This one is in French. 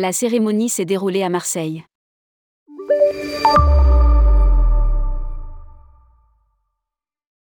La cérémonie s'est déroulée à Marseille.